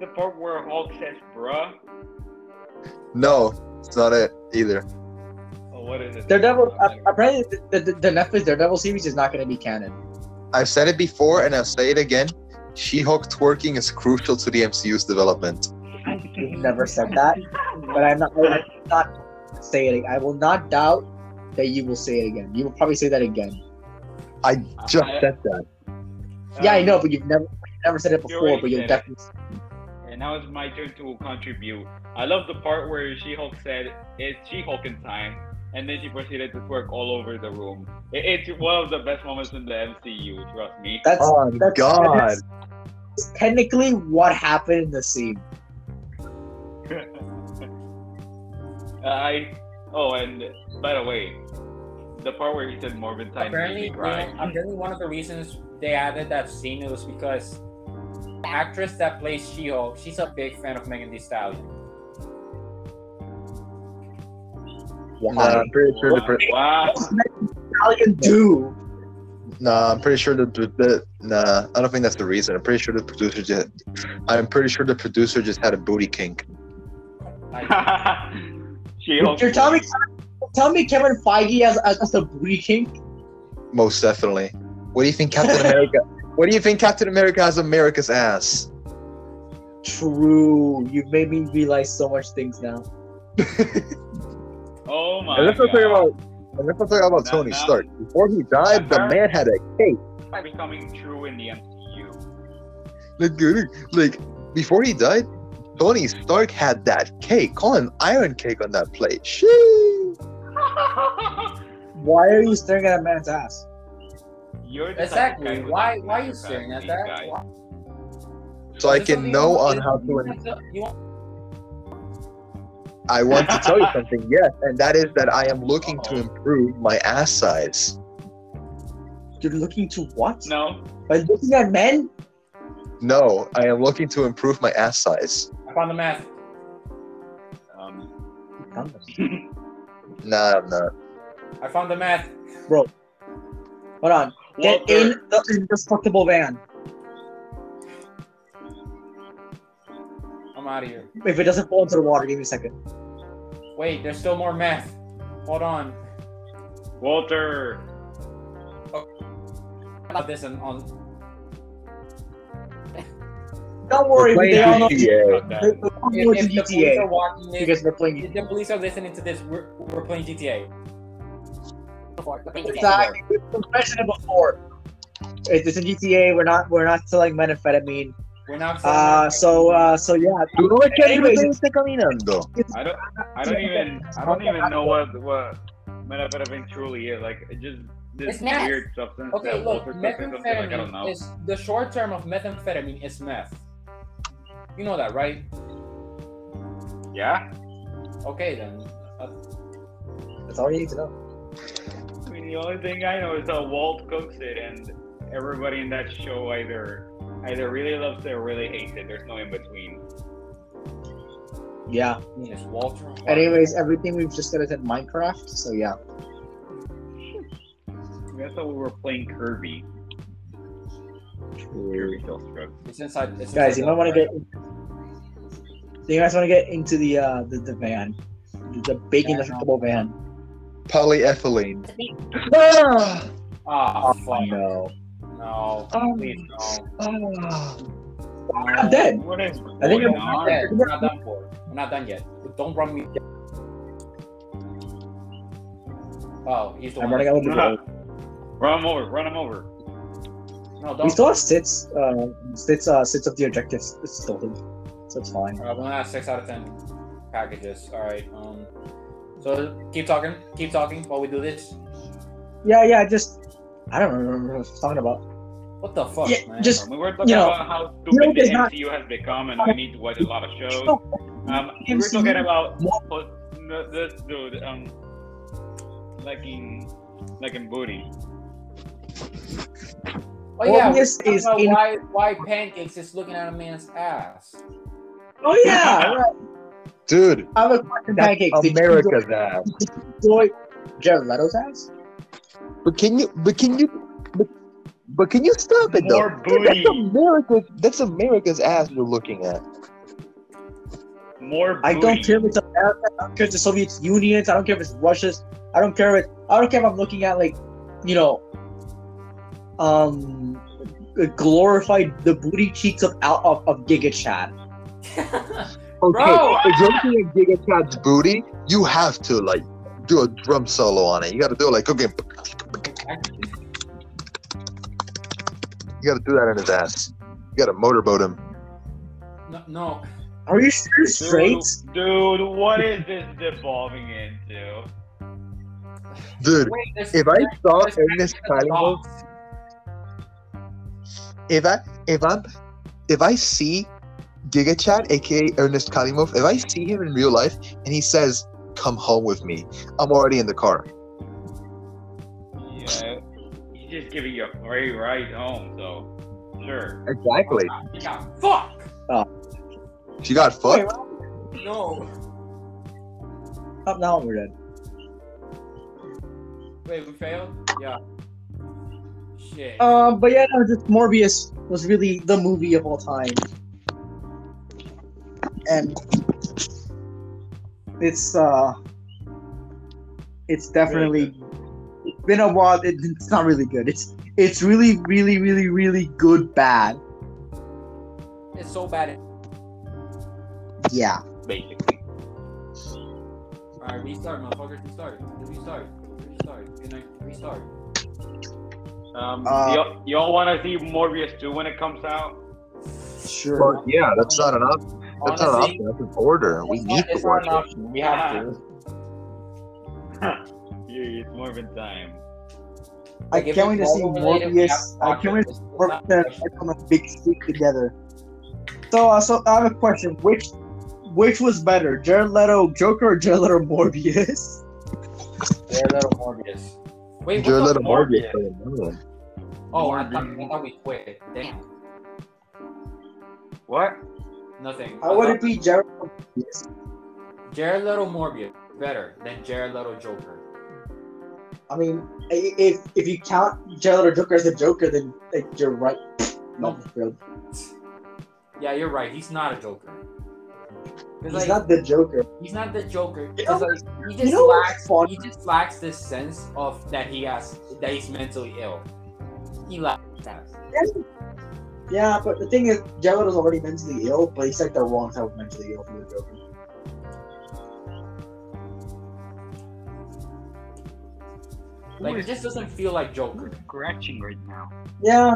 the part where Hulk says "bruh." No, it's not it either. Oh, what is it? Daredevil. Uh, apparently, the, the, the Netflix Daredevil series is not gonna be canon. I've said it before and I'll say it again. She-Hulk twerking is crucial to the MCU's development. You've never said that, but I'm not. I will not say it. I will not doubt that you will say it again. You will probably say that again. I just I- said that. Uh, yeah, I know, but you've never you've never said it before. But you'll said it. definitely. And now it's my turn to contribute. I love the part where She-Hulk said it's She-Hulking time, and then she proceeded to twerk all over the room. It- it's one of the best moments in the MCU. Trust me. That's Oh that's, God! that's technically what happened in the scene. I oh, and by the way, the part where he said Morbin time made Apparently, me you know, cry. apparently one of the reasons they added that scene was because the actress that plays She-Hulk, she's a big fan of Megan Thee Stallion. Nah, I'm pretty sure the pro- Wow. Italian do. nah, I'm pretty sure the, the, the nah, I don't think that's the reason. I'm pretty sure the producer just I'm pretty sure the producer just had a booty kink. Like, She-Hulk. You're telling me, tell me Kevin Feige as, as, as the booty king? Most definitely. What do you think Captain America? What do you think Captain America has America's ass? True. You've made me realize so much things now. Oh my And let's not god. talk about. And let's not talk about Now- Tony now- Stark. Before he died, the man had a cake. Might be coming true in the MCU. Like, dude, like before he died, Tony Stark had that cake. Call him Iron Cake on that plate. Shee. Why are you staring at a man's ass? You're the type of guy Exactly. Why? Why are you staring at that? guys. So I can know on how to. You want- I want to tell you something, yes, and that is that I am looking to improve my ass size. You're looking to what? No. By looking at men? No, I am looking to improve my ass size. I found the math. Um, Nah, I'm not. I found the math. Bro. Hold on. Get Walter, in the indestructible van. I'm out of here. If it doesn't fall into the water, give me a second. Wait, there's still more math. Hold on. Walter. Oh. About this on, on Don't worry, We're they all know playing GTA. they- they all know if, it's the police GTA are watching this, because we're playing if the police are listening to this, we're, we're playing GTA. Before, we're playing GTA. Exactly. We've mentioned it before. It's it's in GTA. We're not we're not selling methamphetamine. We're not. Uh, so uh, so yeah. Tú no ves que el Anyways, bebé esté caminando. I don't. I don't even. I don't even know what what methamphetamine truly is. Like it just this It's meth. weird substance. Okay, that look, Walter took or something, like, I don't know. methamphetamine is the short term of methamphetamine is meth. You know that, right? Yeah. Okay then. Uh, That's all you need to know. I mean, the only thing I know is that Walt cooks it, and everybody in that show either either really loves it or really hates it. There's no in between. Yeah. I mean, it's Walter. White. Anyways, everything we've just said is in Minecraft. So yeah. I thought we were playing Kirby. Kirby still struck. it's inside. It's Guys, you inside might want to get. Do you guys want to get into the uh the, the van, the, the big Yeah, indestructible van? Polyethylene. Ah, Ah, fuck. no. No. Um, Please no. We're not dead. What is I think I'm on? Yeah, we're not done for. We're not done yet. Don't run me. Oh, he's the I'm one. running out of the No. Run him over. Run him over. No, We don't. still have sits. Uh, sits. Uh, sits of the objectives it's stolen, so it's fine. Uh, we only have six out of ten packages. All right. Um. So keep talking. Keep talking while we do this. Yeah, yeah. Just I don't remember what I was talking about. What the fuck, Yeah, man? just- We were talking You know, about how you know, stupid the there's not- MCU has become, and we need to watch a lot of shows. No, Um, we were talking about more- no, this dude, um, liking, liking booty. Oh yeah. Morbius is talking in- why why pancakes is looking at a man's ass. Oh yeah. right. Dude, I have a question. that's Pancakes. Did you America's ass. enjoy Jared Leto's ass? But can you? But can you? But, but can you stop it though? More Dude, booty. That's America's. That's America's ass we're looking at. More booty. I don't care if it's America. I don't care if it's the Soviet Union. I don't care if it's Russia's. I don't care if it, I don't care if I'm looking at like, you know, um, glorified the booty cheeks of out of, of Giga Chad. Okay, Bro! if you're looking at Giga Chad's booty, you have to like do a drum solo on it. You got to do it like okay. You got to do that in his ass. You got to motorboat him. no, no. Are you sure straight? Dude, dude, what is this devolving into? Dude, Wait, there's, if I saw there's Ernest pancakes if I if I'm if I see Giga Chad, aka Ernest Khalimov, if I see him in real life and he says, "Come home with me," I'm already in the car. Yeah, he's just giving you a free ride home, so sure. Exactly. Yeah, fuck. She got fucked. No. Up now we're dead. Wait, we failed. Yeah. Shit. Um, but yeah, no, just Morbius was really the movie of all time. And it's uh, it's definitely it's been a while. It, it's not really good. It's it's really, really, really, really good. Bad. It's so bad. Yeah. Basically. All right, restart, motherfuckers. Restart. Restart. Restart. Good night. Restart. Um, Uh, y'all, y'all want to see Morbius 2 when it comes out? Sure. Well, yeah, that's not enough. That's not an Honestly, option. That's an order. We need to it's not watch an it. option. We have to. Yeah, it's Morbin time. I Like, can't wait to see Marvel related, we have Morbius. I can't it. wait to It's- see it's Morbius not- and on a big screen together. So, uh, so I have a question. Which, which was better, Jared Leto Joker or Jared Leto Morbius? Jared Leto Morbius. Wait, Jared what's Leto up, Morbius. Morbius? Oh, I thought, I thought we quit. Damn. What? Nothing. How would it be Jared Morbius? Jared Leto Morbius better than Jared Leto Joker. I mean, if if you count Jared Leto Joker as a Joker, then like, you're right. No. Yeah, you're right. He's not a Joker. 'Cause, He's like, not the Joker. he's not the Joker. You 'Cause, know- like, he just you know lacks. fun? He just lacks this sense of that he has that he's mentally ill. He lacks that. Yeah, but the thing is, Jared Leto's already mentally ill, but he's like the wrong type of mentally ill for the Joker. Like it just doesn't feel like Joker. Who's scratching right now? Yeah.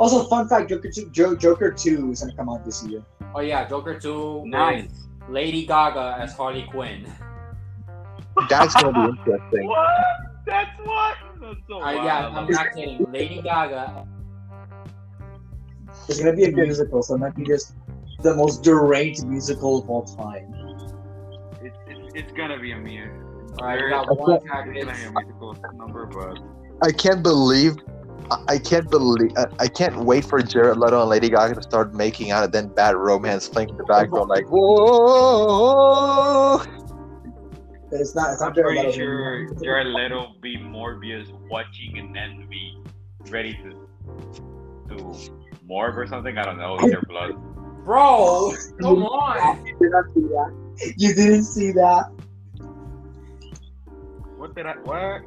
Also, fun fact: Joker two, Jo- Joker two is gonna come out this year. Oh yeah, Joker two. Nice. Lady Gaga as Harley Quinn. That's gonna be interesting. What? That's what? That's so Uh, yeah, I'm not kidding. Lady Gaga. It's gonna be a musical, so it might be just the most deranged musical of all time. It's, it's, it's gonna be a music. All right, we There got is- one it's tag. gonna be a musical number, but I can't believe. I- I can't believe. I- I can't wait for Jared Leto and Lady Gaga to start making out, and then Bad Romance playing in the background, like whoa. But it's not. It's I'm not Jared pretty Leto. sure Jared Leto will be Morbius watching and then be ready to to morb or something. I don't know. Their blood. Bro, come on. You did not see that. You didn't see that. What did I? What?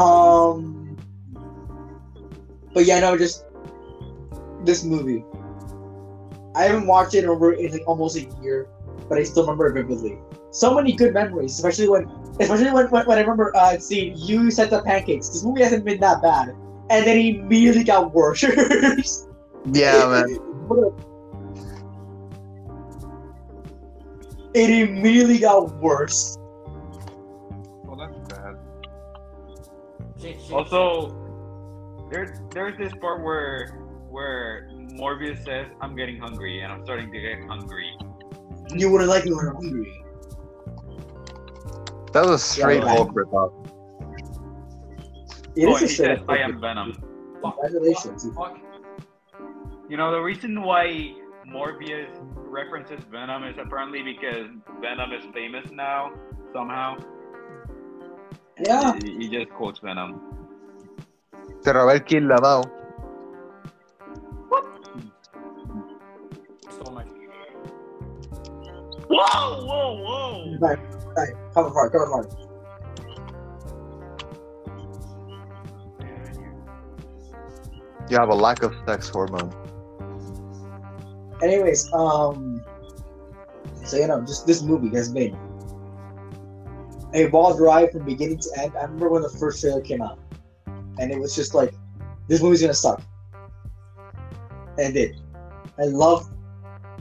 Um. But yeah, no, just this movie. I haven't watched it over in like almost a year, but I still remember it vividly. So many good memories, especially when, especially when when, when I remember uh, seeing you set the pancakes. This movie hasn't been that bad, and then he immediately got worse. Yeah, man. It immediately got worse. Well, that's bad. Shit, shit, Also, there's there's this part where where Morbius says, "I'm getting hungry," and I'm starting to get hungry. You wouldn't like it when you're hungry. That was a straight Yeah, Hulk ripoff. It oh, is a he straight says, "I am Venom." Congratulations. fuck, fuck. You know the reason why Morbius references Venom is apparently because Venom is famous now somehow. Yeah. He, he just quotes Venom. Te robé el kill la. Whoa, whoa, whoa! Right, right. Cover fire, cover fire. You have a lack of sex hormone. Anyways, um, so you know, just this movie has been a wild ride from beginning to end. I remember when the first trailer came out, and it was just like, this movie's gonna suck, and it did. I love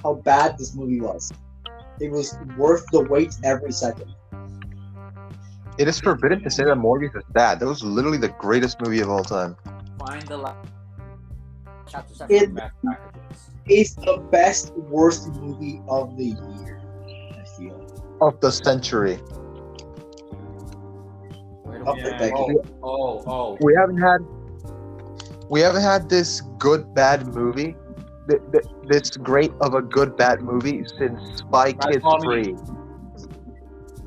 how bad this movie was. It was worth the wait every second. It is forbidden to say that Morbius is bad. That was literally the greatest movie of all time. Find the last chapter seven. It- back packages. It's the best worst movie of the year. I feel. Of the century. Where do Of we- Yeah. decade. Oh, oh, oh. We haven't had we haven't had this good bad movie. th- th- This great of a good bad movie since Spy Right, Kids call me. 3.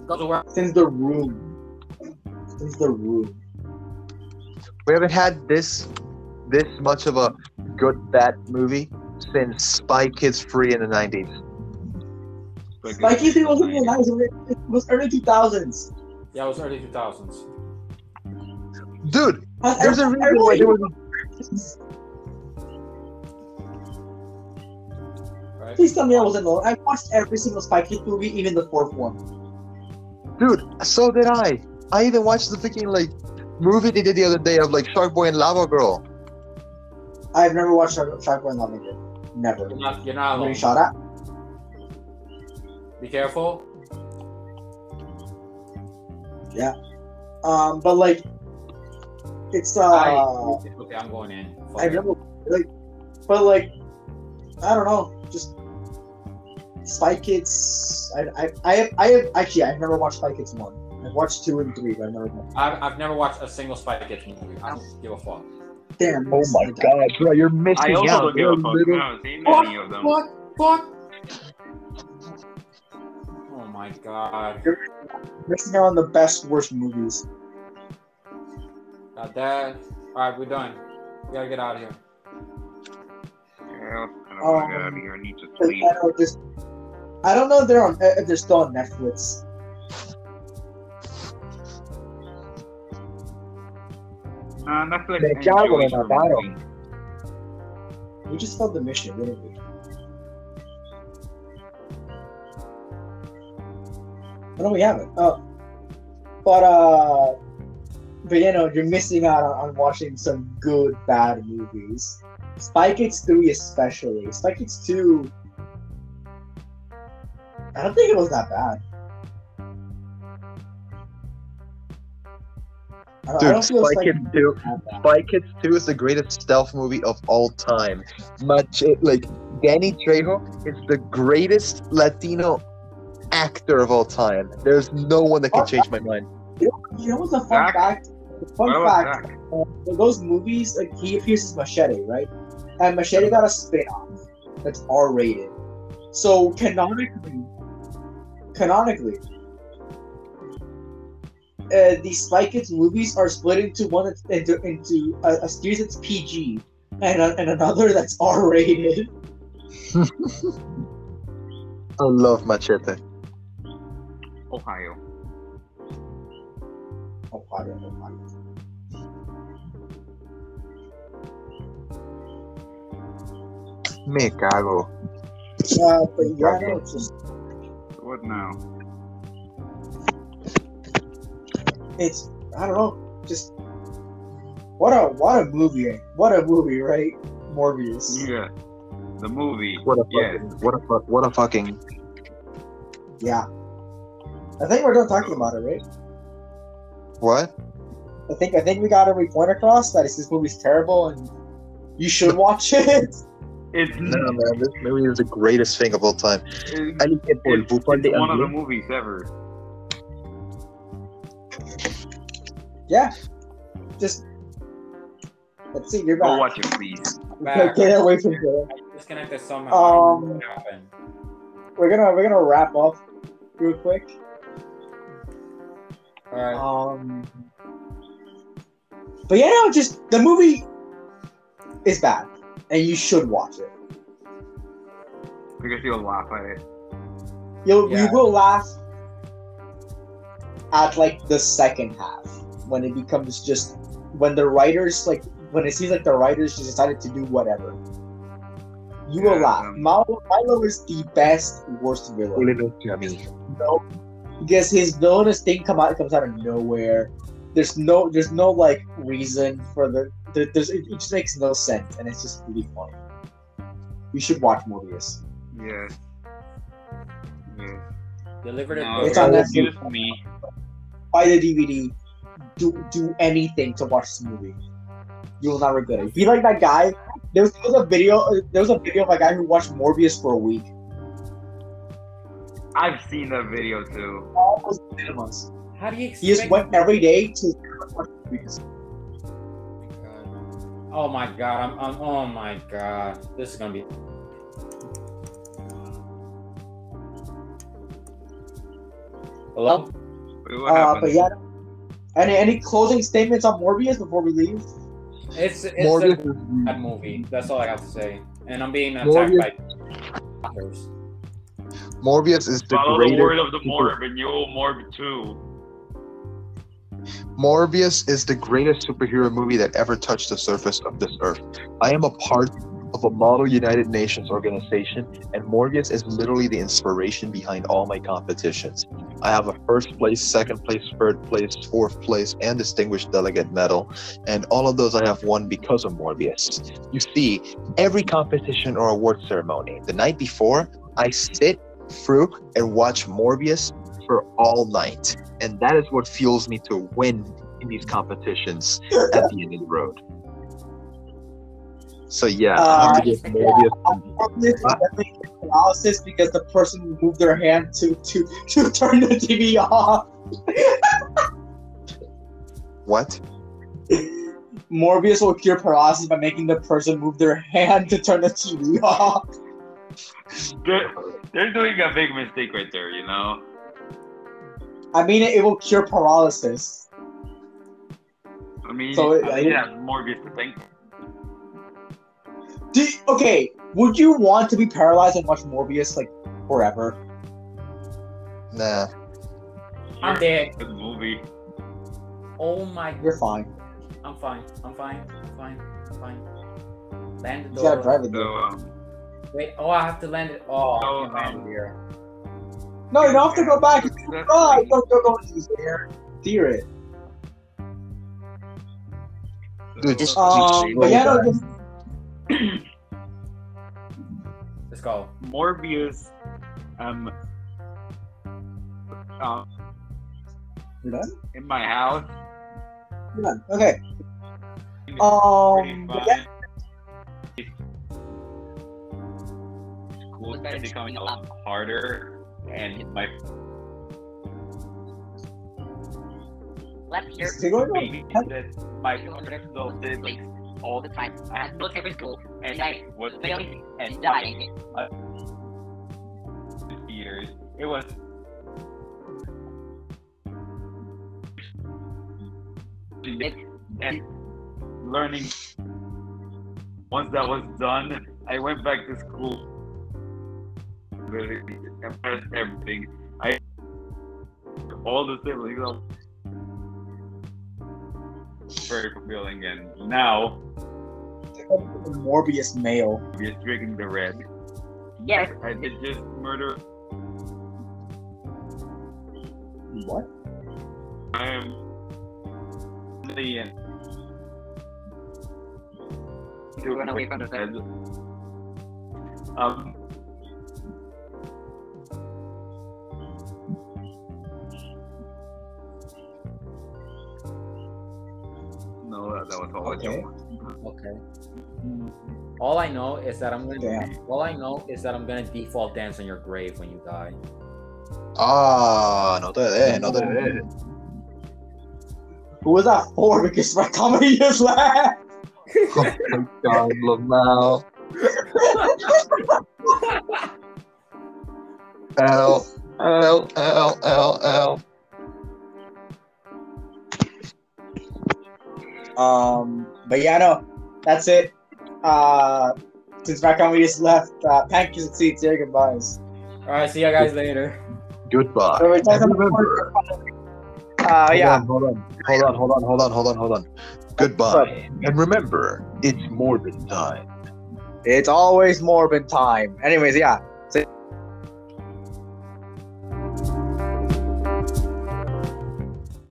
Go to where? Since the room. Since the room. We haven't had this this much of a good bad movie since Spy Kids Free in the 90s. Spikey 3 wasn't in the 90s, it was early 2000s. Yeah, it was early 2000s. Dude, there's a reason why there was. Right? Please tell me I wasn't alone. I watched every single Spy Kids movie, even the fourth one. Dude, so did I. I even watched the freaking like movie they did the other day of like Shark Boy and Lava Girl. I've never watched Shark, Shark Boy and Lava Girl. Never. You're not, you're not Getting alone. shot at? Be careful. Yeah. Um, but like, it's uh, I, okay, I'm going in. Fuck I've it. never like, but like, I don't know, just Spy Kids. I I I have, I have actually I've never watched Spy Kids one. I've watched two and three, but I've never watched. I've, I've never watched a single Spy Kids movie. I don't give a fuck. Damn. Oh my god, bro, you're missing I also out. don't give You're a fuck. little- I haven't seen any of them. Fuck, fuck. Oh my god. Missing out on the best worst movies. Got that. Alright, we're done. We gotta get out of here. Yeah, I don't want to get out of here. I need to I sleep. don't, just, I don't know if they're on if they're still on Netflix. Uh, Netflix Me and cago Joey en la for mano. movie. We just felt the mission, didn't we? No, we haven't. Oh, but uh, but you know, you're missing out on, on watching some good bad movies. Spy Kids three, especially. Spy Kids two. I don't think it was that bad. I don't, Dude, don't Spy Kids 2. Spy Kids 2 is the greatest stealth movie of all time. Much like Danny Trejo is the greatest Latino actor of all time. There's no one that can oh, change my mind. You know what's a fun fact? Fun What fact. that? uh, those movies, like he appears as Machete, right? And Machete got a spin-off that's R-rated. So canonically, canonically, uh, the Spy Kids movies are split into one that's into, into a, a series that's PG and a, and another that's R-rated. I love Machete. Ohio. Oh, I don't know. I don't know. Me cago. Uh, but yeah, no, just What now? it's I don't know, just what a what a movie, what a movie, right? Morbius. Yeah. The movie. What a Yeah. what a fu- what a fucking Yeah. I think we're done talking about it, right? What? I think I think we got every point across that is this movie's terrible and you should watch it. It's, No man, this movie is the greatest thing of all time. it's, Alguien que por it's, it's one of the movies ever. yeah. Just let's see, you're Go watch it, please. Back. Get away from here. I disconnected somehow. I don't know Um, what happened. We're gonna we're gonna wrap up real quick. Alright. Um, but yeah, no, just the movie is bad, and you should watch it. Because you'll laugh at it. You'll Yeah. you will laugh at like the second half when it becomes just when the writers like when it seems like the writers just decided to do whatever. You will Yeah, laugh. um, Milo, Milo is the best worst villain. Culero a mí. No, because his villainous thing come out comes out of nowhere. There's no there's no like reason for the there, there's it, it just makes no sense and it's just really funny. You should watch Morbius. Yeah. Yeah. Delivered it. No, It's on it's Netflix. just me. Buy the DVD. Do do anything to watch this movie. You will not regret it. Be like that guy. There was, there was a video. There was a video of a guy who watched Morbius for a week. I've seen that video too. Almost cinemas. How do you He just went every day to. Oh my god, I'm, I'm oh my god. This is gonna be Hello? Wait, what Uh, but yeah. Any any closing statements on Morbius before we leave? It's it's Morbius a bad movie. That's all I have to say. And I'm being attacked Morbius- by hackers. Morbius is the Follow the word of the Morb, and you'll Morb too. Morbius is the greatest superhero movie that ever touched the surface of this earth. I am a part of a model United Nations organization, and Morbius is literally the inspiration behind all my competitions. I have a first place, second place, third place, fourth place, and distinguished delegate medal, and all of those I have won because of Morbius. You see, every competition or award ceremony, the night before, I sit through and watch Morbius for all night and that is what fuels me to win in these competitions at the end of the road. So yeah, to uh, give Morbius. Morbius is definitely paralysis because the person moved their hand to to to turn the TV off. What? Morbius will cure paralysis by making the person move their hand to turn the TV off. They're, they're doing a big mistake right there, you know. I mean, it, it will cure paralysis. I mean, So, I I- mean, yeah, Morbius to thank. Do, okay, would you want to be paralyzed and watch Morbius like forever? Nah. I'm dead. Good movie. Oh my. You're fine. I'm fine. I'm fine. I'm fine. I'm fine. Land the door. You gotta drive it. So, um, Wait. Oh, I have to land it. Oh, So, I can't land um, it here. No, you don't have to go back. You can that's- drive. Don't go go easy there. Steer it. Dude, just- Um, just- but yeah, no, just- Let's go. Morbius, um, uh, you're done. in my house. You're done. Okay. Um, yeah, School is becoming a lot harder, and my Left here. still going on. baby that my little siblings all the time. I had to look every school, and I was failing and dying. years. It was and learning. Once that was done, I went back to school. Really, impressed everything. I all the siblings. are Very fulfilling, and now Morbius male. we're drinking the red. Yes, I did just murder. What? I am the end. to run away from the Head. Um. Okay. Okay. All I know is that I'm gonna. Damn. All I know is that I'm gonna default dance on your grave when you die. Ah, no te dejes, no te dejes. Who was that for? Because my comedy just left. Oh my God, Lamau. L, L, L, L, L. Um, but yeah, no, that's it. Uh, since my we just left, uh, pancakes and seats. Say goodbyes. All right. See you guys later. Goodbye. So we're talking And about- remember, Uh, yeah. hold on, hold on, hold on, hold on, hold on, hold on. Goodbye. And remember, it's Morbin time. It's always Morbin time. Anyways, yeah.